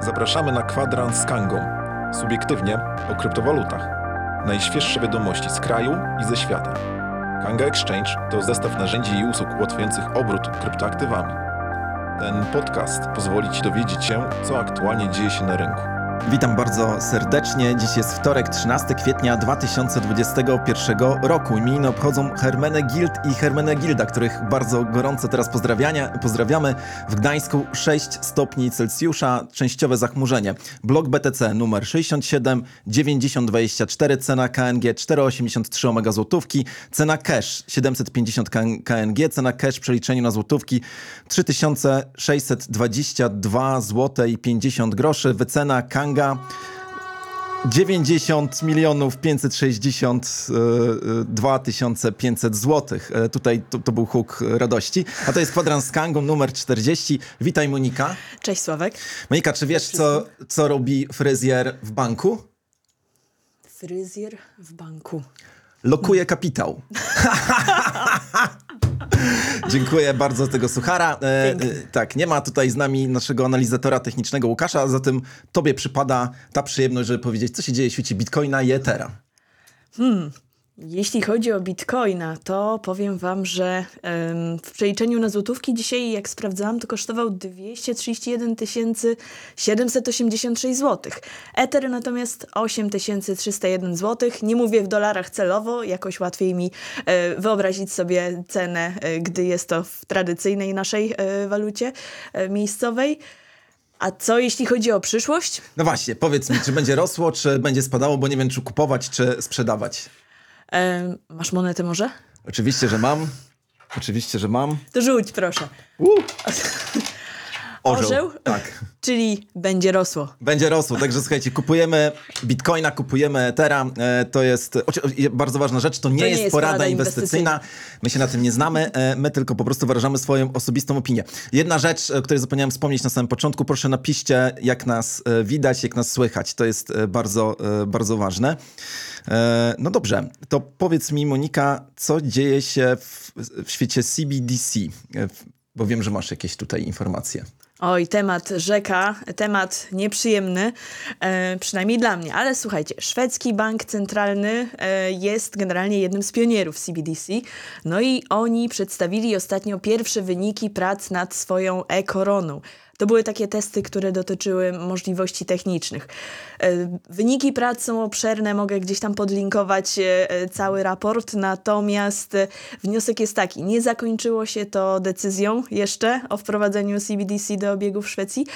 Zapraszamy na kwadrans z Kangą. Subiektywnie o kryptowalutach. Najświeższe wiadomości z kraju i ze świata. Kanga Exchange to zestaw narzędzi i usług ułatwiających obrót kryptoaktywami. Ten podcast pozwoli Ci dowiedzieć się, co aktualnie dzieje się na rynku. Witam bardzo serdecznie. Dziś jest wtorek, 13 kwietnia 2021 roku. Imieniny obchodzą Hermenegilda i Hermenegilda, których bardzo gorąco teraz pozdrawiamy. W Gdańsku 6 stopni Celsjusza, częściowe zachmurzenie. Blok BTC numer 67 9024, cena KNG 4,83 omega złotówki, cena cash 750 KNG, cena cash w przeliczeniu na złotówki 3622 zł i 50 groszy, wycena KNG Kanga 90 milionów 562 tysiące 500 złotych. E, tutaj to, to, był huk radości. A to jest kwadrans z Kangą numer 40. Witaj Monika. Cześć Sławek. Monika, czy wiesz co, co robi fryzjer w banku? Fryzjer w banku. Lokuje kapitał. Dziękuję bardzo za tego suchara. E, e, tak, nie ma tutaj z nami naszego analizatora technicznego Łukasza, zatem tobie przypada ta przyjemność, żeby powiedzieć, co się dzieje w świecie Bitcoina i Ethera. Hmm. Jeśli chodzi o bitcoina, to powiem wam, że w przeliczeniu na złotówki dzisiaj, jak sprawdzałam, to kosztował 231 786 zł. Ether natomiast 8301 zł. Nie mówię w dolarach celowo, jakoś łatwiej mi y, wyobrazić sobie cenę, y, gdy jest to w tradycyjnej naszej y, walucie miejscowej. A co jeśli chodzi o przyszłość? No właśnie, powiedz mi, czy będzie rosło, czy będzie spadało, bo nie wiem, czy kupować, czy sprzedawać. Masz monetę może? Oczywiście, że mam. Oczywiście, że mam. To rzuć, proszę. Uh. Orzeł. Orzeł. Tak. Czyli będzie rosło. Będzie rosło, także słuchajcie, kupujemy bitcoina, kupujemy Ethera. E, to jest bardzo ważna rzecz. To nie, to nie jest, jest porada inwestycyjna. inwestycyjna. My się na tym nie znamy. E, my tylko po prostu wyrażamy swoją osobistą opinię. Jedna rzecz, o której zapomniałem wspomnieć na samym początku. Proszę napiszcie, jak nas e, widać, jak nas słychać. To jest bardzo, bardzo ważne. No dobrze, to powiedz mi, Monika, co dzieje się w, w świecie CBDC? Bo wiem, że masz jakieś tutaj informacje. Oj, temat rzeka, temat nieprzyjemny, e, przynajmniej dla mnie. Ale słuchajcie, szwedzki bank centralny e, jest generalnie jednym z pionierów CBDC. No i oni przedstawili ostatnio pierwsze wyniki prac nad swoją e-koroną. To były takie testy, które dotyczyły możliwości technicznych. E, wyniki prac są obszerne, mogę gdzieś tam podlinkować e, e, cały raport, natomiast wniosek jest taki, nie zakończyło się to decyzją jeszcze o wprowadzeniu CBDC do obiegu w Szwecji,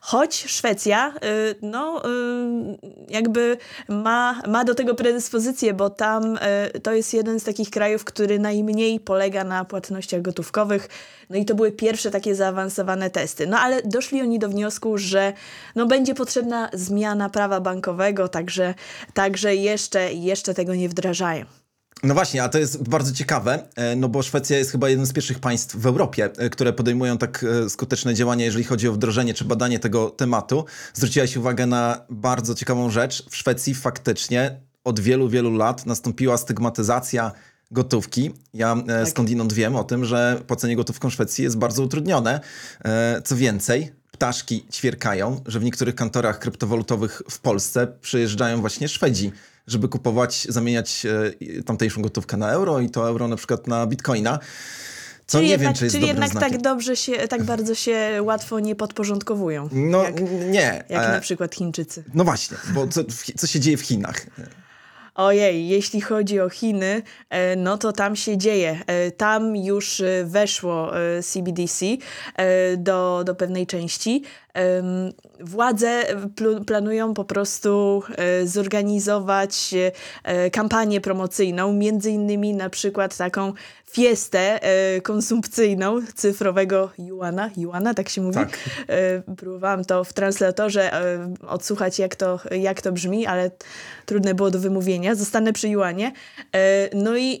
Choć Szwecja, y, no, y, jakby ma, ma do tego predyspozycję, bo tam y, to jest jeden z takich krajów, który najmniej polega na płatnościach gotówkowych. No i to były pierwsze takie zaawansowane testy. No ale doszli oni do wniosku, że no, będzie potrzebna zmiana prawa bankowego, także, także jeszcze, jeszcze tego nie wdrażają. No właśnie, a to jest bardzo ciekawe, e, no bo Szwecja jest chyba jednym z pierwszych państw w Europie, e, które podejmują tak e, skuteczne działania, jeżeli chodzi o wdrożenie czy badanie tego tematu. Zwróciłaś uwagę na bardzo ciekawą rzecz. W Szwecji faktycznie od wielu, wielu lat nastąpiła stygmatyzacja gotówki. Ja tak. skądinąd wiem o tym, że płacenie gotówką w Szwecji jest bardzo utrudnione. Co więcej, ptaszki ćwierkają, że w niektórych kantorach kryptowalutowych w Polsce przyjeżdżają właśnie Szwedzi żeby kupować, zamieniać e, tamtejszą gotówkę na euro i to euro na przykład na bitcoina. Co czyli nie jednak, wiem, czy jest Czyli jednak znakiem. tak dobrze się, tak bardzo się łatwo nie podporządkowują. No jak, nie. Jak e... na przykład Chińczycy. No właśnie, bo co, co się dzieje w Chinach? Ojej, jeśli chodzi o Chiny, e, no to tam się dzieje. E, tam już weszło CBDC do, do pewnej części. Władze planują po prostu e, zorganizować e, kampanię promocyjną, między innymi na przykład taką fiestę e, konsumpcyjną cyfrowego Juana. Juana, tak się mówi? Tak. Próbowałam to w translatorze odsłuchać, jak to, jak to brzmi, ale trudne było do wymówienia. Zostanę przy Juanie. No i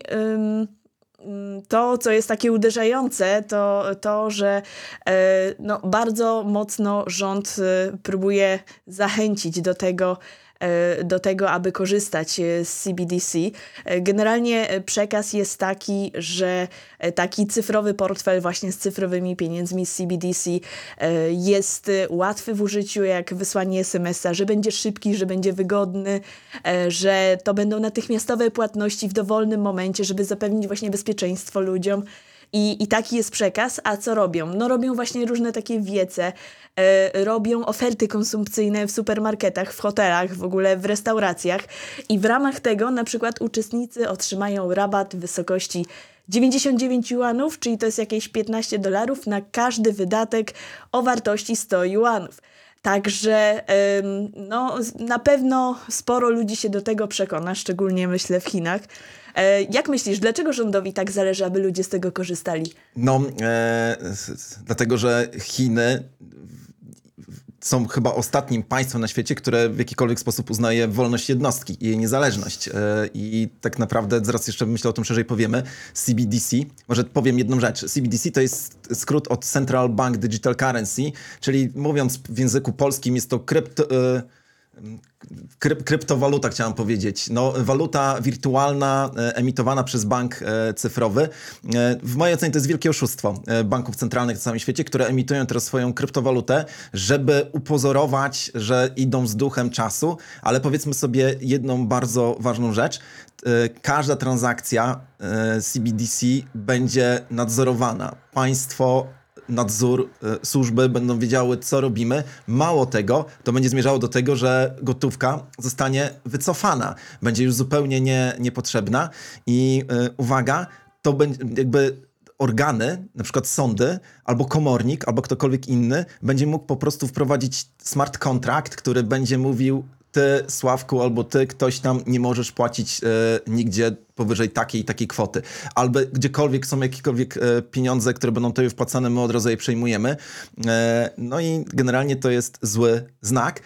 to, co jest takie uderzające, to to, że e, no, bardzo mocno rząd e, próbuje zachęcić do tego, do tego, aby korzystać e, z CBDC. E, Generalnie e, przekaz jest taki, że e, taki cyfrowy portfel właśnie z cyfrowymi pieniędzmi z CBDC e, jest e, łatwy w użyciu, jak wysłanie SMS-a, że będzie szybki, że będzie wygodny, e, że to będą natychmiastowe płatności w dowolnym momencie, żeby zapewnić właśnie bezpieczeństwo ludziom. I, I taki jest przekaz. A co robią? No robią właśnie różne takie wiece, e, robią oferty konsumpcyjne w supermarketach, w hotelach, w ogóle w restauracjach. I w ramach tego na przykład uczestnicy otrzymają rabat w wysokości 99 juanów, czyli to jest jakieś 15 dolarów na każdy wydatek o wartości 100 juanów. Także no, na pewno sporo ludzi się do tego przekona, szczególnie myślę w Chinach. E, jak myślisz, dlaczego rządowi tak zależy, aby ludzie z tego korzystali? No, e, dlatego że Chiny są chyba ostatnim państwem na świecie, które w jakikolwiek sposób uznaje wolność jednostki i jej niezależność. E, I tak naprawdę, zaraz jeszcze myślę o tym szerzej powiemy, CBDC, może powiem jedną rzecz. CBDC to jest skrót od Central Bank Digital Currency, czyli mówiąc w języku polskim jest to krypto... E, Kryp, kryptowaluta chciałem powiedzieć. No, waluta wirtualna e, emitowana przez bank e, cyfrowy. E, w mojej ocenie to jest wielkie oszustwo banków centralnych na całym świecie, które emitują teraz swoją kryptowalutę, żeby upozorować, że idą z duchem czasu, ale powiedzmy sobie jedną bardzo ważną rzecz. Każda transakcja CBDC będzie nadzorowana. Państwo nadzór, e, służby będą wiedziały, co robimy. Mało tego, to będzie zmierzało do tego, że gotówka zostanie wycofana. Będzie już zupełnie nie, niepotrzebna i e, uwaga, to będzie jakby organy, na przykład sądy, albo komornik, albo ktokolwiek inny, będzie mógł po prostu wprowadzić smart contract, który będzie mówił ty, Sławku, albo ty, ktoś tam nie możesz płacić e, nigdzie powyżej takiej i takiej kwoty. Albo gdziekolwiek są jakiekolwiek e, pieniądze, które będą tobie wpłacane, my od razu je przejmujemy. E, no i generalnie to jest zły znak.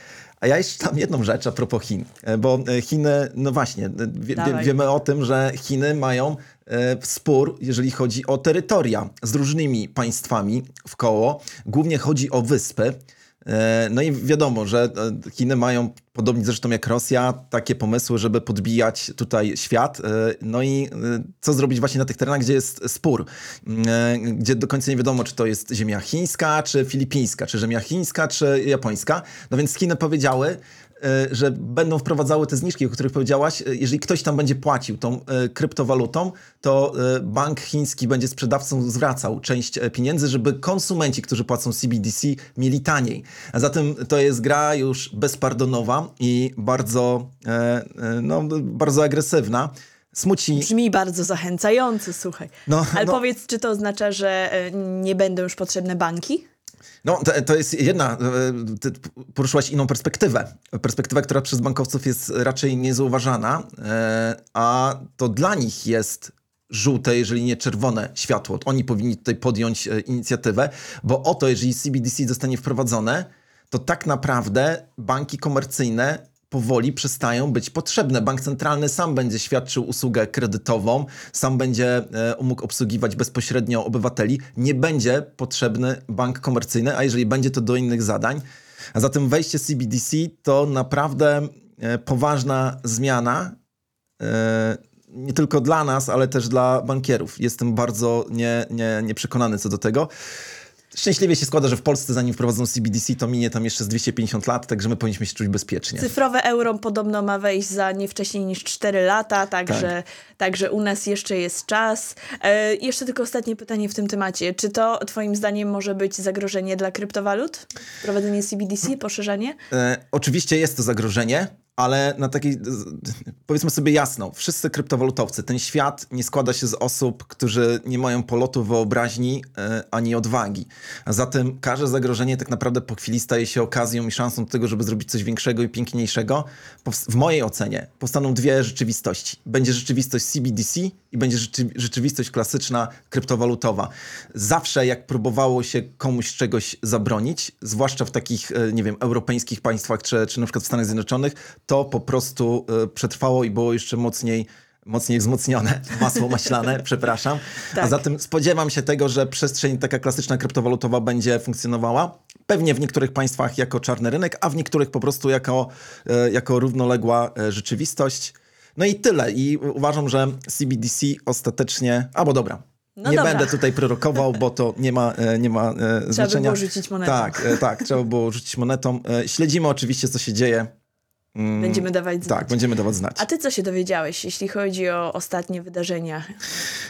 A ja jeszcze tam jedną rzecz a propos Chin, e, bo e, Chiny, no właśnie, wie, wie, wiemy o tym, że Chiny mają e, spór, jeżeli chodzi o terytoria z różnymi państwami w koło. Głównie chodzi o wyspy. E, No i wiadomo, że e, Chiny mają, podobnie zresztą jak Rosja, takie pomysły, żeby podbijać tutaj świat. E, No i co zrobić właśnie na tych terenach, gdzie jest spór, gdzie do końca nie wiadomo, czy to jest ziemia chińska, czy filipińska, czy ziemia chińska, czy japońska. No więc Chiny powiedziały, że będą wprowadzały te zniżki, o których powiedziałaś. E, Jeżeli ktoś tam będzie płacił tą e, kryptowalutą, to e, bank chiński będzie sprzedawcą zwracał część e, pieniędzy, żeby konsumenci, którzy płacą CBDC, mieli taniej. A zatem to jest gra już bezpardonowa i bardzo, e, e, no, bardzo agresywna. Smuci. Brzmi bardzo zachęcająco, słuchaj. No, Ale no. powiedz, czy to oznacza, że e, nie będą już potrzebne banki? No, to, jest jedna, e, ty poruszyłaś inną perspektywę. Perspektywę, która przez bankowców jest raczej niezauważana, e, a to dla nich jest żółte, jeżeli nie czerwone światło. Oni powinni tutaj podjąć e, inicjatywę, bo oto, jeżeli CBDC zostanie wprowadzone, to tak naprawdę banki komercyjne powoli przestają być potrzebne. Bank centralny sam będzie świadczył usługę kredytową, sam będzie e, mógł obsługiwać bezpośrednio obywateli. Nie będzie potrzebny bank komercyjny, a jeżeli będzie, to do innych zadań. A zatem wejście CBDC to naprawdę e, poważna zmiana. E, nie tylko dla nas, ale też dla bankierów. Jestem bardzo nie, nie, nieprzekonany co do tego. Szczęśliwie się składa, że w Polsce zanim wprowadzą CBDC, to minie tam jeszcze z 250 lat, także my powinniśmy się czuć bezpiecznie. Cyfrowe euro podobno ma wejść za nie wcześniej niż 4 lata, także, także u nas jeszcze jest czas. E, jeszcze tylko ostatnie pytanie w tym temacie. Czy to twoim zdaniem może być zagrożenie dla kryptowalut? Wprowadzenie CBDC, poszerzenie? E, oczywiście jest to zagrożenie, ale na takiej, powiedzmy sobie jasno, wszyscy kryptowalutowcy, ten świat nie składa się z osób, którzy nie mają polotu wyobraźni e, ani odwagi. A zatem każde zagrożenie tak naprawdę po chwili staje się okazją i szansą do tego, żeby zrobić coś większego i piękniejszego. W mojej ocenie powstaną dwie rzeczywistości. Będzie rzeczywistość CBDC i będzie rzeczy- rzeczywistość klasyczna kryptowalutowa. Zawsze jak próbowało się komuś czegoś zabronić, zwłaszcza w takich, e, nie wiem, europejskich państwach, czy, czy na przykład w Stanach Zjednoczonych, to po prostu e, przetrwało i było jeszcze mocniej mocniej wzmocnione, masło maślane, przepraszam. A Tak. zatem spodziewam się tego, że przestrzeń taka klasyczna kryptowalutowa będzie funkcjonowała. Pewnie w niektórych państwach jako czarny rynek, a w niektórych po prostu jako, e, jako równoległa rzeczywistość. No i tyle. I uważam, że CBDC ostatecznie. Albo dobra. No nie dobra. będę tutaj prorokował, bo to nie ma, e, nie ma e, znaczenia. było rzucić monetą. Tak, e, tak, trzeba było rzucić monetą. E, Śledzimy oczywiście, co się dzieje. Będziemy dawać znać. Tak, będziemy dawać znać. A ty co się dowiedziałeś, jeśli chodzi o ostatnie wydarzenia?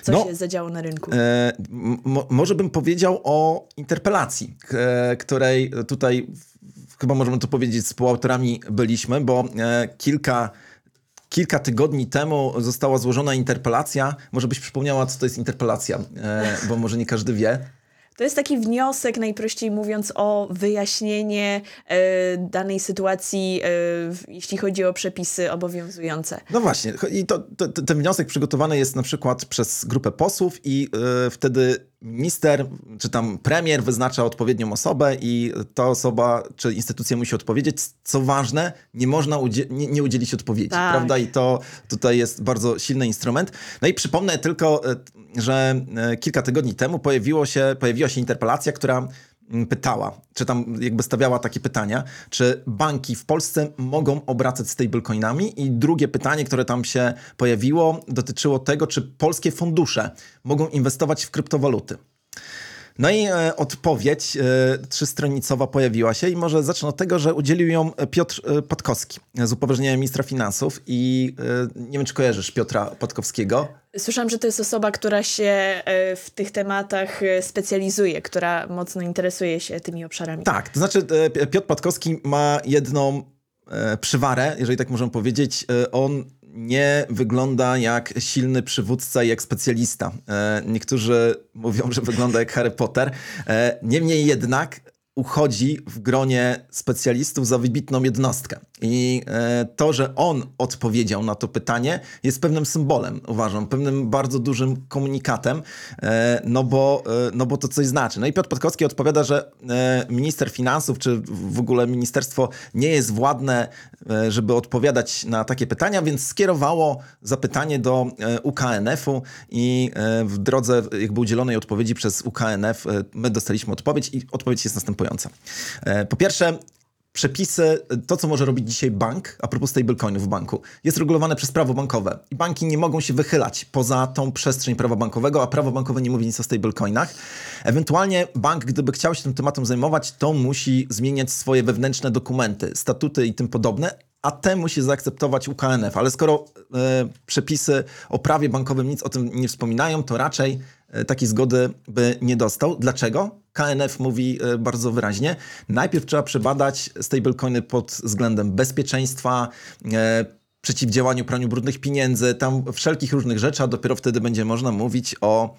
Co No, się zadziało na rynku? E, mo- może bym powiedział o interpelacji, e, której tutaj chyba możemy to powiedzieć, współautorami byliśmy, bo e, kilka. Kilka tygodni temu została złożona interpelacja. Może byś przypomniała, co to jest interpelacja, e, bo może nie każdy wie. To jest taki wniosek, najprościej mówiąc, o wyjaśnienie e, danej sytuacji, e, jeśli chodzi o przepisy obowiązujące. No właśnie, i to, to, ten wniosek przygotowany jest na przykład przez grupę posłów i y, wtedy minister czy tam premier wyznacza odpowiednią osobę i ta osoba czy instytucja musi odpowiedzieć. Co ważne, nie można udzie- nie, nie udzielić odpowiedzi, Tak. prawda? I to tutaj jest bardzo silny instrument. No i przypomnę tylko, y, że y, kilka tygodni temu pojawiło się, pojawiła się interpelacja, która pytała, czy tam jakby stawiała takie pytania, czy banki w Polsce mogą obracać stablecoinami? I drugie pytanie, które tam się pojawiło, dotyczyło tego, czy polskie fundusze mogą inwestować w kryptowaluty. No i e, odpowiedź e, trzystronicowa pojawiła się i może zacznę od tego, że udzielił ją Piotr e, Podkowski z upoważnienia ministra finansów i e, nie wiem, czy kojarzysz Piotra Podkowskiego. Słyszałam, że to jest osoba, która się e, w tych tematach e, specjalizuje, która mocno interesuje się tymi obszarami. Tak, to znaczy e, Pi- Piotr Patkowski ma jedną przywarę, jeżeli tak możemy powiedzieć. On nie wygląda jak silny przywódca i jak specjalista. Niektórzy mówią, że wygląda jak Harry Potter. Niemniej jednak uchodzi w gronie specjalistów za wybitną jednostkę. I e, to, że on odpowiedział na to pytanie, jest pewnym symbolem, uważam, pewnym bardzo dużym komunikatem, e, no, bo, e, no bo to coś znaczy. No i Piotr Podkowski odpowiada, że minister finansów, czy w ogóle ministerstwo nie jest władne, żeby odpowiadać na takie pytania, więc skierowało zapytanie do UKNF-u i w drodze jakby udzielonej odpowiedzi przez UKNF my dostaliśmy odpowiedź i odpowiedź jest następująca. Po pierwsze, przepisy, to co może robić dzisiaj bank, a propos stablecoinów w banku, jest regulowane przez prawo bankowe i banki nie mogą się wychylać poza tą przestrzeń prawa bankowego, a prawo bankowe nie mówi nic o stablecoinach. Ewentualnie bank, gdyby chciał się tym tematem zajmować, to musi zmieniać swoje wewnętrzne dokumenty, statuty i tym podobne, a te musi zaakceptować UKNF. Ale skoro e, przepisy o prawie bankowym nic o tym nie wspominają, to raczej takiej zgody by nie dostał. Dlaczego? KNF mówi e, bardzo wyraźnie, najpierw trzeba przebadać stablecoiny pod względem bezpieczeństwa, e, przeciwdziałaniu praniu brudnych pieniędzy, tam wszelkich różnych rzeczy, a dopiero wtedy będzie można mówić o,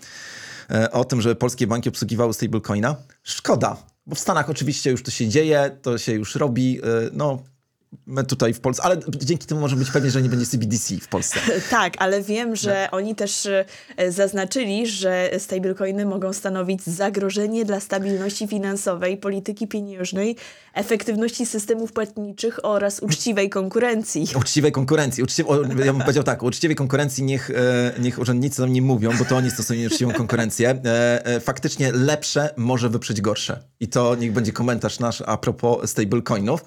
e, o tym, żeby polskie banki obsługiwały stablecoina. Szkoda, bo w Stanach oczywiście już to się dzieje, to się już robi, e, no my tutaj w Polsce, ale dzięki temu możemy być pewni, że nie będzie CBDC w Polsce. Tak, ale wiem, że oni też e, zaznaczyli, że stablecoiny mogą stanowić zagrożenie dla stabilności finansowej, polityki pieniężnej, efektywności systemów płatniczych oraz uczciwej konkurencji. Uczciwej konkurencji. Uczciwej, o, ja bym powiedział tak, uczciwej konkurencji niech, e, niech urzędnicy nam nie mówią, bo to oni stosują nieuczciwą konkurencję. E, faktycznie lepsze może wyprzeć gorsze. I to niech będzie komentarz nasz a propos stablecoinów.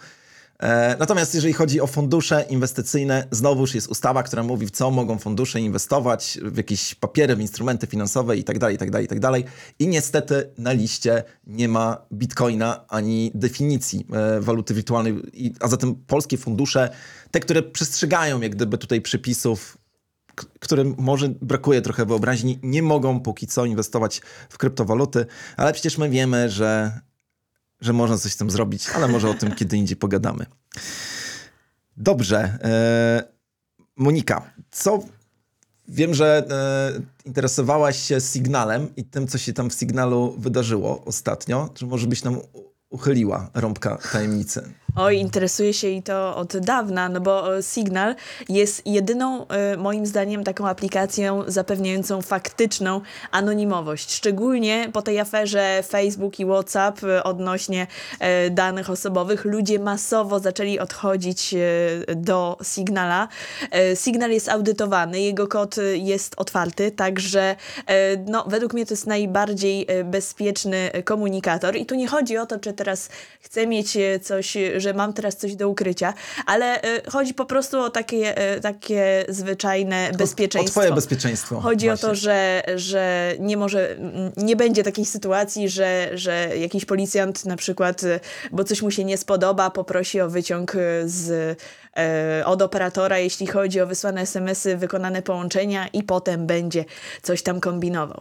E, Natomiast jeżeli chodzi o fundusze inwestycyjne, znowuż jest ustawa, która mówi, w co mogą fundusze inwestować, w jakieś papiery, w instrumenty finansowe i tak dalej, i niestety na liście nie ma bitcoina ani definicji e, waluty wirtualnej, a zatem polskie fundusze, te, które przestrzegają jak gdyby tutaj przepisów, k- którym może brakuje trochę wyobraźni, nie mogą póki co inwestować w kryptowaluty, ale przecież my wiemy, że że można coś z tym zrobić, ale może o tym kiedy indziej pogadamy. Dobrze. E, Monika, co. Wiem, że e, interesowałaś się sygnałem i tym, co się tam w sygnalu wydarzyło ostatnio. Czy może byś nam uchyliła rąbka tajemnicy? Oj, interesuje się i to od dawna, no bo e, Signal jest jedyną, e, moim zdaniem, taką aplikacją zapewniającą faktyczną anonimowość. Szczególnie po tej aferze Facebook i WhatsApp e, odnośnie danych osobowych, ludzie masowo zaczęli odchodzić do Signala. Signal jest audytowany, jego kod jest otwarty, także no, według mnie to jest najbardziej bezpieczny komunikator. I tu nie chodzi o to, czy teraz chcę mieć coś, że mam teraz coś do ukrycia, ale e, chodzi po prostu o takie, e, takie zwyczajne bezpieczeństwo. O twoje bezpieczeństwo. Chodzi właśnie. o to, że, że nie może, mm, nie będzie takiej sytuacji, że, że jakiś policjant na przykład, e, bo coś mu się nie spodoba, poprosi o wyciąg z, od operatora, jeśli chodzi o wysłane SMS-y, wykonane połączenia i potem będzie coś tam kombinował.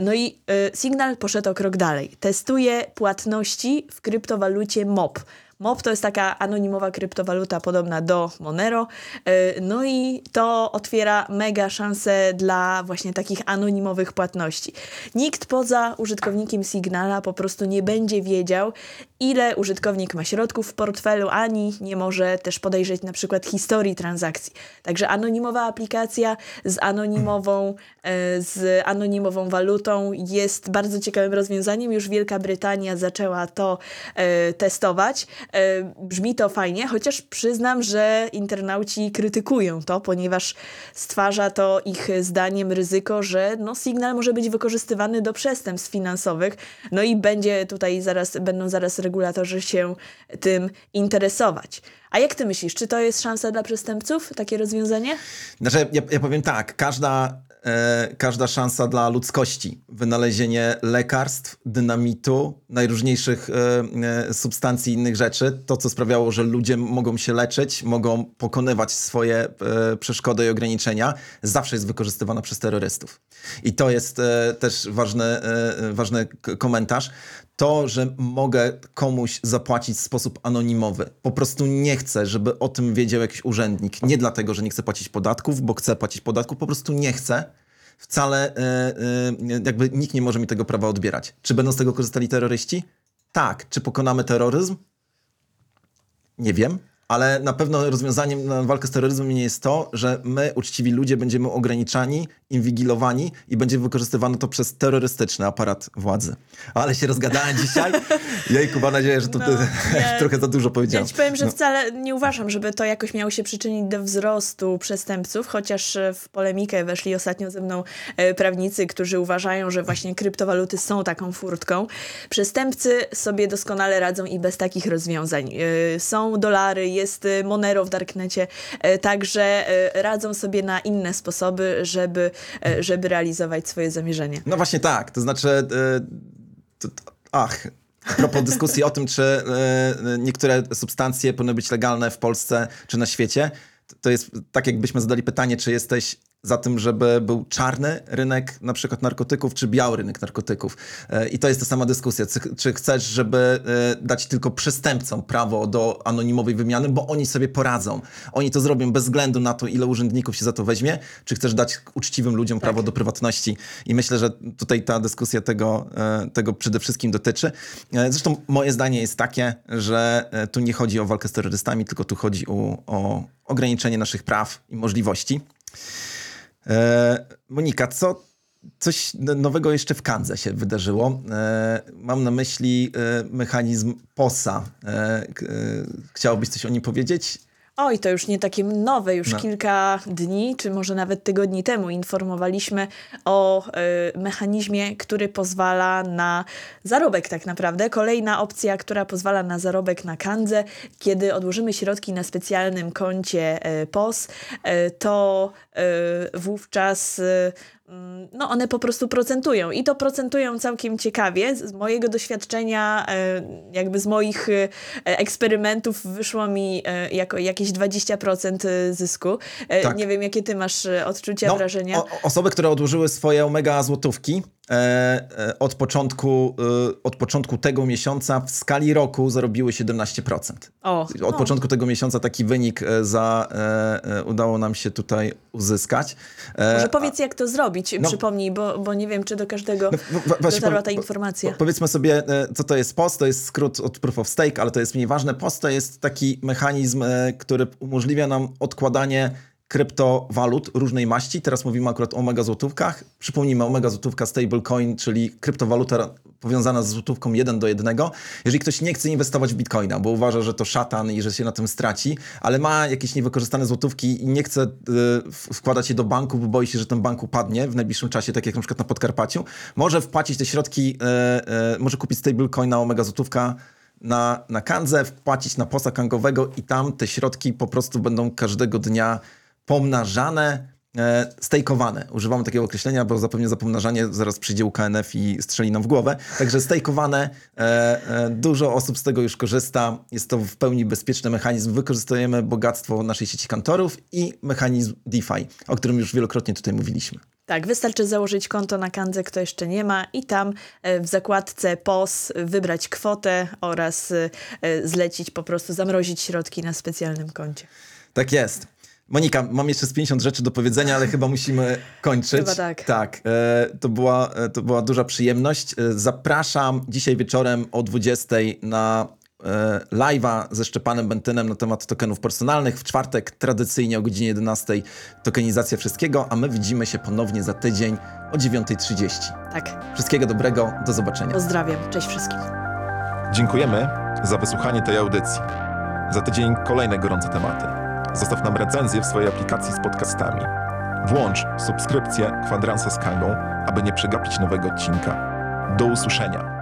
No i Signal poszedł o krok dalej. Testuje płatności w kryptowalucie MOP. MOP to jest taka anonimowa kryptowaluta podobna do Monero. E, No i to otwiera mega szanse dla właśnie takich anonimowych płatności. Nikt poza użytkownikiem Signala po prostu nie będzie wiedział, ile użytkownik ma środków w portfelu, ani nie może też podejrzeć na przykład historii transakcji. Także anonimowa aplikacja z anonimową, e, z anonimową walutą jest bardzo ciekawym rozwiązaniem. Już Wielka Brytania zaczęła to e, testować. E, brzmi to fajnie, chociaż przyznam, że internauci krytykują to, ponieważ stwarza to ich zdaniem ryzyko, że no, sygnał może być wykorzystywany do przestępstw finansowych. No i będzie tutaj zaraz, będą zaraz regulatorzy się tym interesować. A jak ty myślisz, czy to jest szansa dla przestępców, takie rozwiązanie? Znaczy, ja, ja powiem tak, każda, e, każda szansa dla ludzkości, wynalezienie lekarstw, dynamitu, najróżniejszych e, e, substancji i innych rzeczy, to co sprawiało, że ludzie mogą się leczyć, mogą pokonywać swoje e, przeszkody i ograniczenia, zawsze jest wykorzystywana przez terrorystów. I to jest e, też ważny, e, ważny k- komentarz. To, że mogę komuś zapłacić w sposób anonimowy. Po prostu nie chcę, żeby o tym wiedział jakiś urzędnik. Nie dlatego, że nie chcę płacić podatków, bo chcę płacić podatków, po prostu nie chcę. Wcale e, e, jakby nikt nie może mi tego prawa odbierać. Czy będą z tego korzystali terroryści? Tak. Czy pokonamy terroryzm? Nie wiem, ale na pewno rozwiązaniem na walkę z terroryzmem nie jest to, że my, uczciwi ludzie, będziemy ograniczani, inwigilowani i będzie wykorzystywane to przez terrorystyczny aparat władzy. Ale się rozgadałem dzisiaj. Jejku, mam nadzieję, że to No, trochę za dużo Ja powiedziałem. ci powiem, że No. wcale nie uważam, żeby to jakoś miało się przyczynić do wzrostu przestępców, chociaż e, w polemikę weszli ostatnio ze mną e, prawnicy, którzy uważają, że właśnie kryptowaluty są taką furtką. Przestępcy sobie doskonale radzą i bez takich rozwiązań. E, Są dolary, jest e, Monero w Darknecie, e, także e, radzą sobie na inne sposoby, żeby, e, żeby realizować swoje zamierzenie. No właśnie tak, to znaczy, to, to, ach, a propos dyskusji o tym, czy e, niektóre substancje powinny być legalne w Polsce czy na świecie, to jest tak, jakbyśmy zadali pytanie, czy jesteś za tym, żeby był czarny rynek na przykład narkotyków, czy biały rynek narkotyków. E, I to jest ta sama dyskusja. Czy, chcesz, żeby e, dać tylko przestępcom prawo do anonimowej wymiany, bo oni sobie poradzą. Oni to zrobią bez względu na to, ile urzędników się za to weźmie, czy chcesz dać uczciwym ludziom prawo do prywatności. I myślę, że tutaj ta dyskusja tego, e, tego przede wszystkim dotyczy. Zresztą moje zdanie jest takie, że tu nie chodzi o walkę z terrorystami, tylko tu chodzi o, o ograniczenie naszych praw i możliwości. E, Monika, co coś nowego jeszcze w Kandze się wydarzyło? E, mam na myśli e, mechanizm POSA. Chciałabyś coś o nim powiedzieć? Oj, to już nie takie nowe, już No. kilka dni, czy może nawet tygodni temu informowaliśmy o y, mechanizmie, który pozwala na zarobek tak naprawdę. Kolejna opcja, która pozwala na zarobek na kandze, kiedy odłożymy środki na specjalnym koncie y, POS, y, to y, wówczas no one po prostu procentują i to procentują całkiem ciekawie. Z mojego doświadczenia, e, jakby z moich e, eksperymentów wyszło mi e, jako jakieś 20% zysku. Tak. Nie wiem, jakie ty masz odczucia, wrażenia. o, osoby, które odłożyły swoje omega złotówki od, początku, e, od początku tego miesiąca w skali roku zarobiły 17%. O, Od no. początku tego miesiąca taki wynik e, za, e, e, udało nam się tutaj uzyskać. E, Może powiedz, jak to zrobić, no- przypomnij, bo, bo nie wiem, czy do każdego No, właśnie dotarła ta informacja. po- Powiedzmy sobie, e, co to jest POS. To jest skrót od Proof of Stake, ale to jest mniej ważne. POS to jest taki mechanizm, e, który umożliwia nam odkładanie kryptowalut różnej maści. Teraz mówimy akurat o mega złotówkach. Przypomnijmy, omega złotówka stablecoin, czyli kryptowaluta powiązana z złotówką 1 do 1. Jeżeli ktoś nie chce inwestować w bitcoina, bo uważa, że to szatan i że się na tym straci, ale ma jakieś niewykorzystane złotówki i nie chce w- wkładać je do banku, bo boi się, że ten bank upadnie w najbliższym czasie, tak jak na przykład na Podkarpaciu, może wpłacić te środki, e, e, może kupić stablecoina omega złotówka na, na Kandze, wpłacić na posa kangowego i tam te środki po prostu będą każdego dnia pomnażane, e, stejkowane. Używamy takiego określenia, bo zapewne za pomnażanie zaraz przyjdzie UKNF i strzeli nam w głowę. Także stejkowane, e, e, dużo osób z tego już korzysta. Jest to w pełni bezpieczny mechanizm. Wykorzystujemy bogactwo naszej sieci kantorów i mechanizm DeFi, o którym już wielokrotnie tutaj mówiliśmy. Tak, wystarczy założyć konto na Kandze, kto jeszcze nie ma i tam e, w zakładce POS wybrać kwotę oraz e, e, zlecić po prostu, zamrozić środki na specjalnym koncie. Tak jest. Monika, mam jeszcze z 50 rzeczy do powiedzenia, ale chyba musimy kończyć. Chyba tak. Tak, e, to, była, e, to była duża przyjemność. E, zapraszam dzisiaj wieczorem o 20 na e, live'a ze Szczepanem Bentynem na temat tokenów personalnych. W czwartek tradycyjnie o godzinie 11 tokenizacja wszystkiego, a my widzimy się ponownie za tydzień o 9.30. Tak, Wszystkiego dobrego, do zobaczenia. pozdrawiam, cześć wszystkim. Dziękujemy za wysłuchanie tej audycji. Za tydzień kolejne gorące tematy. Zostaw nam recenzję w swojej aplikacji z podcastami. Włącz subskrypcję Kwadransa z Kangą, aby nie przegapić nowego odcinka. Do usłyszenia.